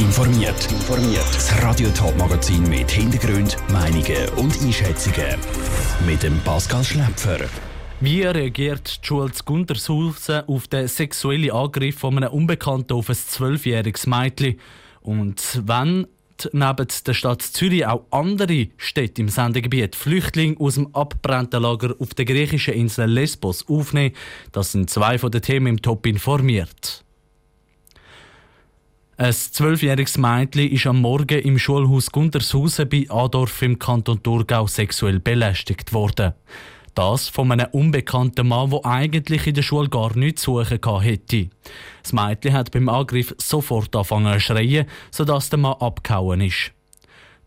informiert. Informiert. Das Radio Top Magazin mit Hintergrund, Meinungen und Einschätzungen mit dem Pascal Schläpfer. Wie reagiert die Schule Gundershausen auf den sexuellen Angriff von einem Unbekannten auf ein zwölfjähriges Mädchen? Und wenn neben der Stadt Zürich auch andere Städte im Sendegebiet Flüchtlinge aus dem abgebrannten Lager auf der griechischen Insel Lesbos aufnehmen. Das sind zwei von den Themen im Top informiert. Ein zwölfjähriges Mädchen ist am Morgen im Schulhaus Gundershausen bei Adorf im Kanton Thurgau sexuell belästigt worden. Das von einem unbekannten Mann, der eigentlich in der Schule gar nichts zu suchen hätte. Das Mädchen hat beim Angriff sofort angefangen zu schreien, sodass der Mann abgehauen ist.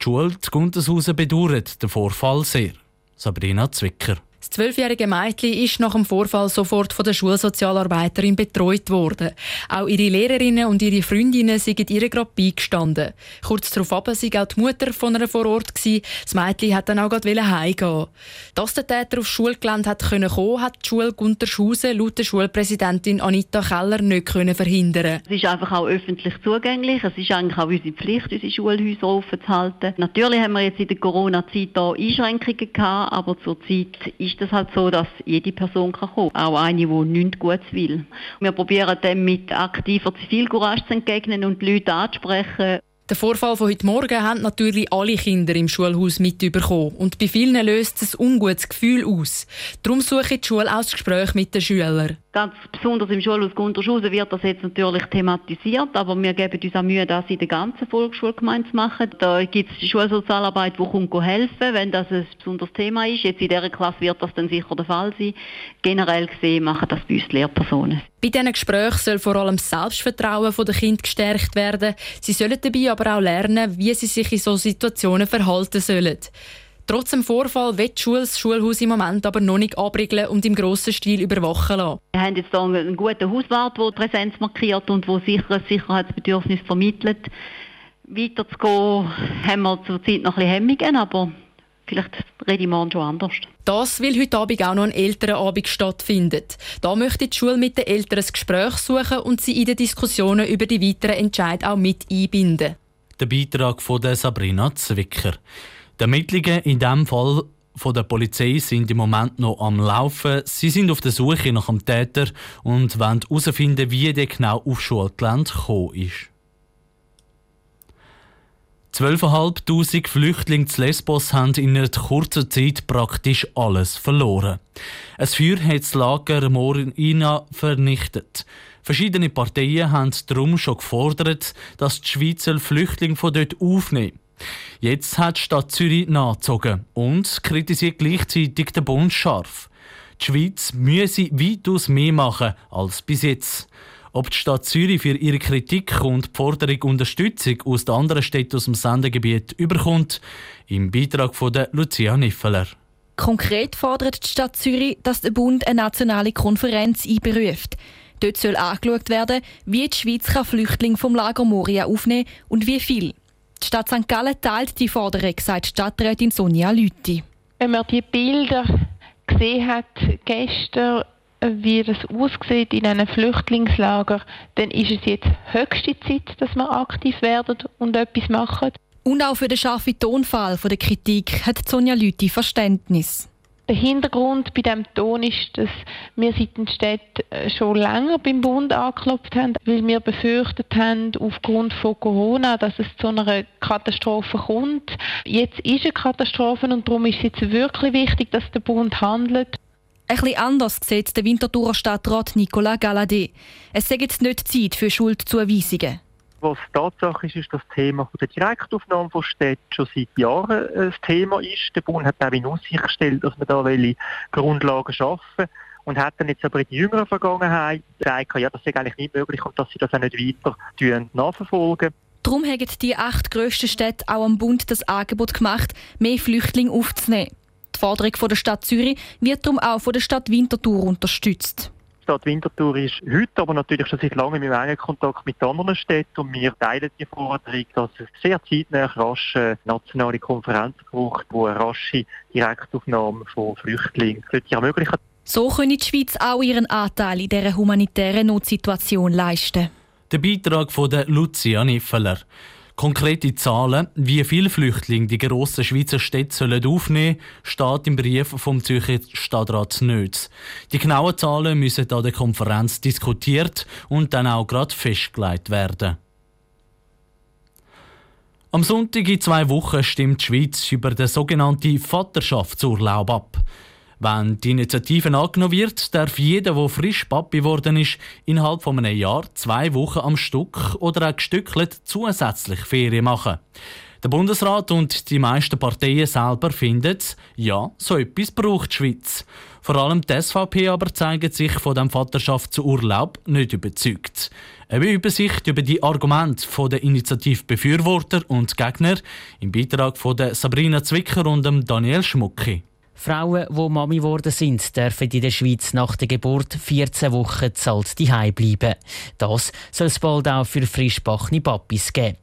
Die Schule Gundershausen bedauert den Vorfall sehr. Sabrina Zwicker. Das zwölfjährige Mädchen ist nach dem Vorfall sofort von der Schulsozialarbeiterin betreut worden. Auch ihre Lehrerinnen und ihre Freundinnen sind ihr gerade beigestanden. Kurz darauf aber war auch die Mutter von einer vor Ort. Das Mädchen hat dann auch gerade heimgehen. Dass der Täter aufs Schulgelände hat kommen, hat die Schule Guntershausen laut der Schulpräsidentin Anita Keller nicht können verhindern. Es ist einfach auch öffentlich zugänglich. Es ist eigentlich auch unsere Pflicht, unsere Schulhäuser offen zu halten. Natürlich haben wir jetzt in der Corona-Zeit hier Einschränkungen gehabt, aber zurzeit ist ist das halt so, dass jede Person kann kommen kann, auch eine, die nichts Gutes will. Wir probieren dem mit aktiver Zivilcourage zu entgegnen und die Leute anzusprechen. Der Vorfall von heute Morgen haben natürlich alle Kinder im Schulhaus mitbekommen. Und bei vielen löst es ein ungutes Gefühl aus. Darum suche ich die Schule auch das Gespräch mit den Schülern. Ganz besonders im Schulhaus Guntershausen wird das jetzt natürlich thematisiert, aber wir geben uns auch Mühe, das in der ganzen Volksschulgemeinde zu machen. Da gibt es Schulsozialarbeit, die kommt helfen, wenn das ein besonderes Thema ist. Jetzt in dieser Klasse wird das dann sicher der Fall sein. Generell gesehen machen das bei uns Lehrpersonen. Bei diesen Gesprächen soll vor allem das Selbstvertrauen der Kinder gestärkt werden. Sie sollen dabei aber auch lernen, wie sie sich in solchen Situationen verhalten sollen. Trotz dem Vorfall wird die Schule das Schulhaus im Moment aber noch nicht abriegeln und im grossen Stil überwachen lassen. Wir haben jetzt hier einen guten Hauswart, der Präsenz markiert und der sicher ein Sicherheitsbedürfnis vermittelt. Weiter zu gehen, haben wir zurzeit noch ein bisschen Hemmungen, aber vielleicht rede ich morgen schon anders. Das, weil heute Abend auch noch ein Elternabend stattfindet. Da möchte die Schule mit den Eltern ein Gespräch suchen und sie in den Diskussionen über die weiteren Entscheidungen auch mit einbinden. Der Beitrag von Sabrina Zwicker. Die Ermittlungen in diesem Fall von der Polizei sind im Moment noch am Laufen. Sie sind auf der Suche nach dem Täter und wollen herausfinden, wie der genau auf Schulgelände gekommen ist. 12.500 Flüchtlinge zu Lesbos haben in einer kurzen Zeit praktisch alles verloren. Ein Feuer hat das Lager Morina vernichtet. Verschiedene Parteien haben darum schon gefordert, dass die Schweizer Flüchtlinge von dort aufnehmen. Jetzt hat die Stadt Zürich nachgezogen und kritisiert gleichzeitig den Bund scharf. Die Schweiz müsse weitaus mehr machen als bis jetzt. Ob die Stadt Zürich für ihre Kritik und die Forderung Unterstützung aus den anderen Städten aus dem Sendegebiet überkommt, im Beitrag von der Lucia Niffeler. Konkret fordert die Stadt Zürich, dass der Bund eine nationale Konferenz einberuft. Dort soll angeschaut werden, wie die Schweiz Flüchtlinge vom Lager Moria aufnehmen und wie viel. Die Stadt St. Gallen teilt die Forderung, sagt Stadträtin Sonja Lüthi. Wenn man die Bilder gesehen hat gestern, wie das aussieht in einem Flüchtlingslager, dann ist es jetzt höchste Zeit, dass wir aktiv werden und etwas machen. Und auch für den scharfen Tonfall der Kritik hat Sonja Lüthi Verständnis. Der Hintergrund bei diesem Ton ist, dass wir seitens Städte äh, schon länger beim Bund angeklopft haben, weil wir befürchtet haben, aufgrund von Corona, dass es zu einer Katastrophe kommt. Jetzt ist eine Katastrophe und darum ist es jetzt wirklich wichtig, dass der Bund handelt. Ein bisschen anders sieht der Winterthurer Stadtrat Nicolas Galadé. Es sei jetzt nicht Zeit für Schuldzuweisungen. Was Tatsache ist, ist, dass das Thema der Direktaufnahme von Städten schon seit Jahren ein Thema ist. Der Bund hat auch in Aussicht gestellt, dass man da welche Grundlagen schaffen und hat dann jetzt aber in der jüngeren Vergangenheit gesagt, ja, das ist eigentlich nicht möglich und dass sie das auch nicht weiter nachverfolgen. Darum haben die acht grössten Städte auch am Bund das Angebot gemacht, mehr Flüchtlinge aufzunehmen. Die Forderung der Stadt Zürich wird darum auch von der Stadt Winterthur unterstützt. Stadt Winterthur ist heute, aber natürlich schon seit langem im engen Kontakt mit anderen Städten und wir teilen die Forderung, dass es sehr zeitnah rasch eine nationale Konferenz braucht, die eine rasche Direktaufnahme von Flüchtlingen ermöglichen So können die Schweiz auch ihren Anteil in dieser humanitären Notsituation leisten. Der Beitrag von der Lucia Niffeler. Konkrete Zahlen, wie viele Flüchtlinge die grossen Schweizer Städte sollen aufnehmen steht im Brief vom Zürcher Stadtrat nicht. Die genauen Zahlen müssen an der Konferenz diskutiert und dann auch gerade festgelegt werden. Am Sonntag in zwei Wochen stimmt die Schweiz über den sogenannten Vaterschaftsurlaub ab. Wenn die Initiative angenommen wird, darf jeder, der frisch Papi geworden ist, innerhalb von einem Jahr zwei Wochen am Stück oder auch gestückelt zusätzlich Ferien machen. Der Bundesrat und die meisten Parteien selber finden, ja, so etwas braucht die Schweiz. Vor allem die SVP aber zeigt sich von dem Vaterschaftsurlaub nicht überzeugt. Eine Übersicht über die Argumente der Initiativbefürworter und Gegner im Beitrag von Sabrina Zwicker und Daniel Schmucki. Frauen, die Mami geworden sind, dürfen in der Schweiz nach der Geburt 14 Wochen zahlt daheim bleiben. Das soll es bald auch für frischbachne Papis geben.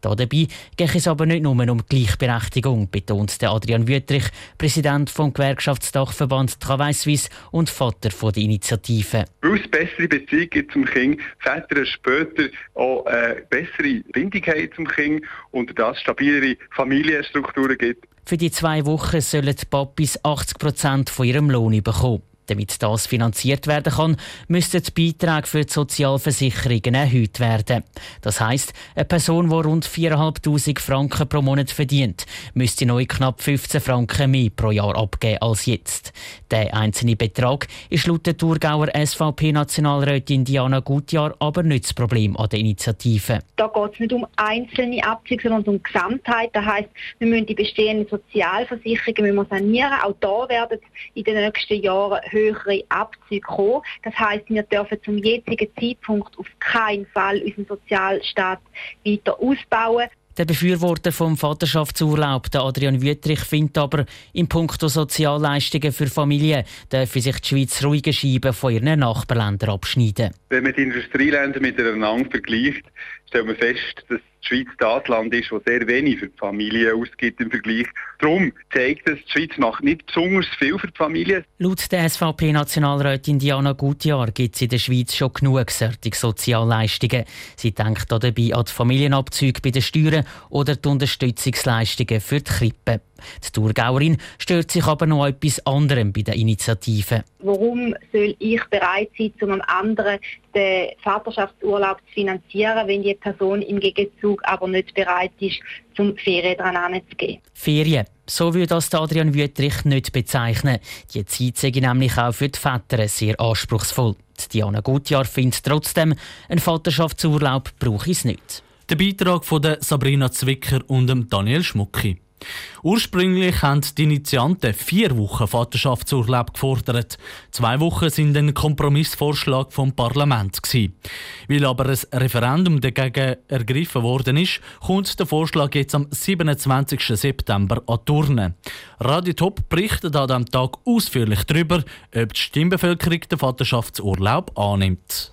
Dabei geht es aber nicht nur um Gleichberechtigung, betont Adrian Wüttrich, Präsident vom Gewerkschaftsdachverband Travail Suisse und Vater der Initiative. Weil es bessere Beziehungen zum Kind, Väter später auch eine bessere Bindung zum Kind und das stabilere Familienstrukturen gibt. Für die zwei Wochen sollen die Papis 80 Prozent von ihrem Lohn bekommen. Damit das finanziert werden kann, müssten die Beiträge für die Sozialversicherungen erhöht werden. Das heißt, eine Person, die rund 4'500 Franken pro Monat verdient, müsste neu knapp 15 Franken mehr pro Jahr abgeben als jetzt. Der einzelne Betrag ist laut der Thurgauer SVP-Nationalrätin Diana Gutjahr aber nicht das Problem an der Initiative. Da geht es nicht um einzelne Abzüge, sondern um Gesamtheit. Das heisst, wir müssen die bestehenden Sozialversicherungen sanieren. Auch da werden in den nächsten Jahren höhere Abzüge kommen. Das heißt, wir dürfen zum jetzigen Zeitpunkt auf keinen Fall unseren Sozialstaat weiter ausbauen. Der Befürworter vom Vaterschaftsurlaub, der Adrian Wüttrich, findet aber, im Punkt Sozialleistungen für Familien dürfe sich die Schweiz ruhige Scheiben von ihren Nachbarländern abschneiden. Wenn man die Industrieländer miteinander vergleicht, stellt man fest, dass die Schweiz das Land ist, das sehr wenig für die Familie ausgibt im Vergleich. Darum zeigt es, die Schweiz macht nicht besonders viel für die Familie. Laut der SVP-Nationalrätin Diana Gutjahr gibt es in der Schweiz schon genug solche Sozialleistungen. Sie denkt dabei an die Familienabzüge bei den Steuern oder die Unterstützungsleistungen für die Krippe. Die Thurgauerin stört sich aber noch etwas anderem bei der Initiative. Warum soll ich bereit sein, um einem anderen den Vaterschaftsurlaub zu finanzieren, wenn die Person im Gegenzug aber nicht bereit ist, zum Ferien dran zu gehen? Ferien. So würde das Adrian Wüttrich nicht bezeichnen. Die Zeit sei nämlich auch für die Väter sehr anspruchsvoll. Diana Gutjahr findet trotzdem, ein Vaterschaftsurlaub brauche es nicht. Der Beitrag von Sabrina Zwicker und Daniel Schmucki. Ursprünglich haben die Initianten vier Wochen Vaterschaftsurlaub gefordert. Zwei Wochen sind ein Kompromissvorschlag vom Parlament. Weil aber ein Referendum dagegen ergriffen worden ist, kommt der Vorschlag jetzt am 27. September an Turnen. Radio Top berichtet an diesem Tag ausführlich darüber, ob die Stimmbevölkerung den Vaterschaftsurlaub annimmt.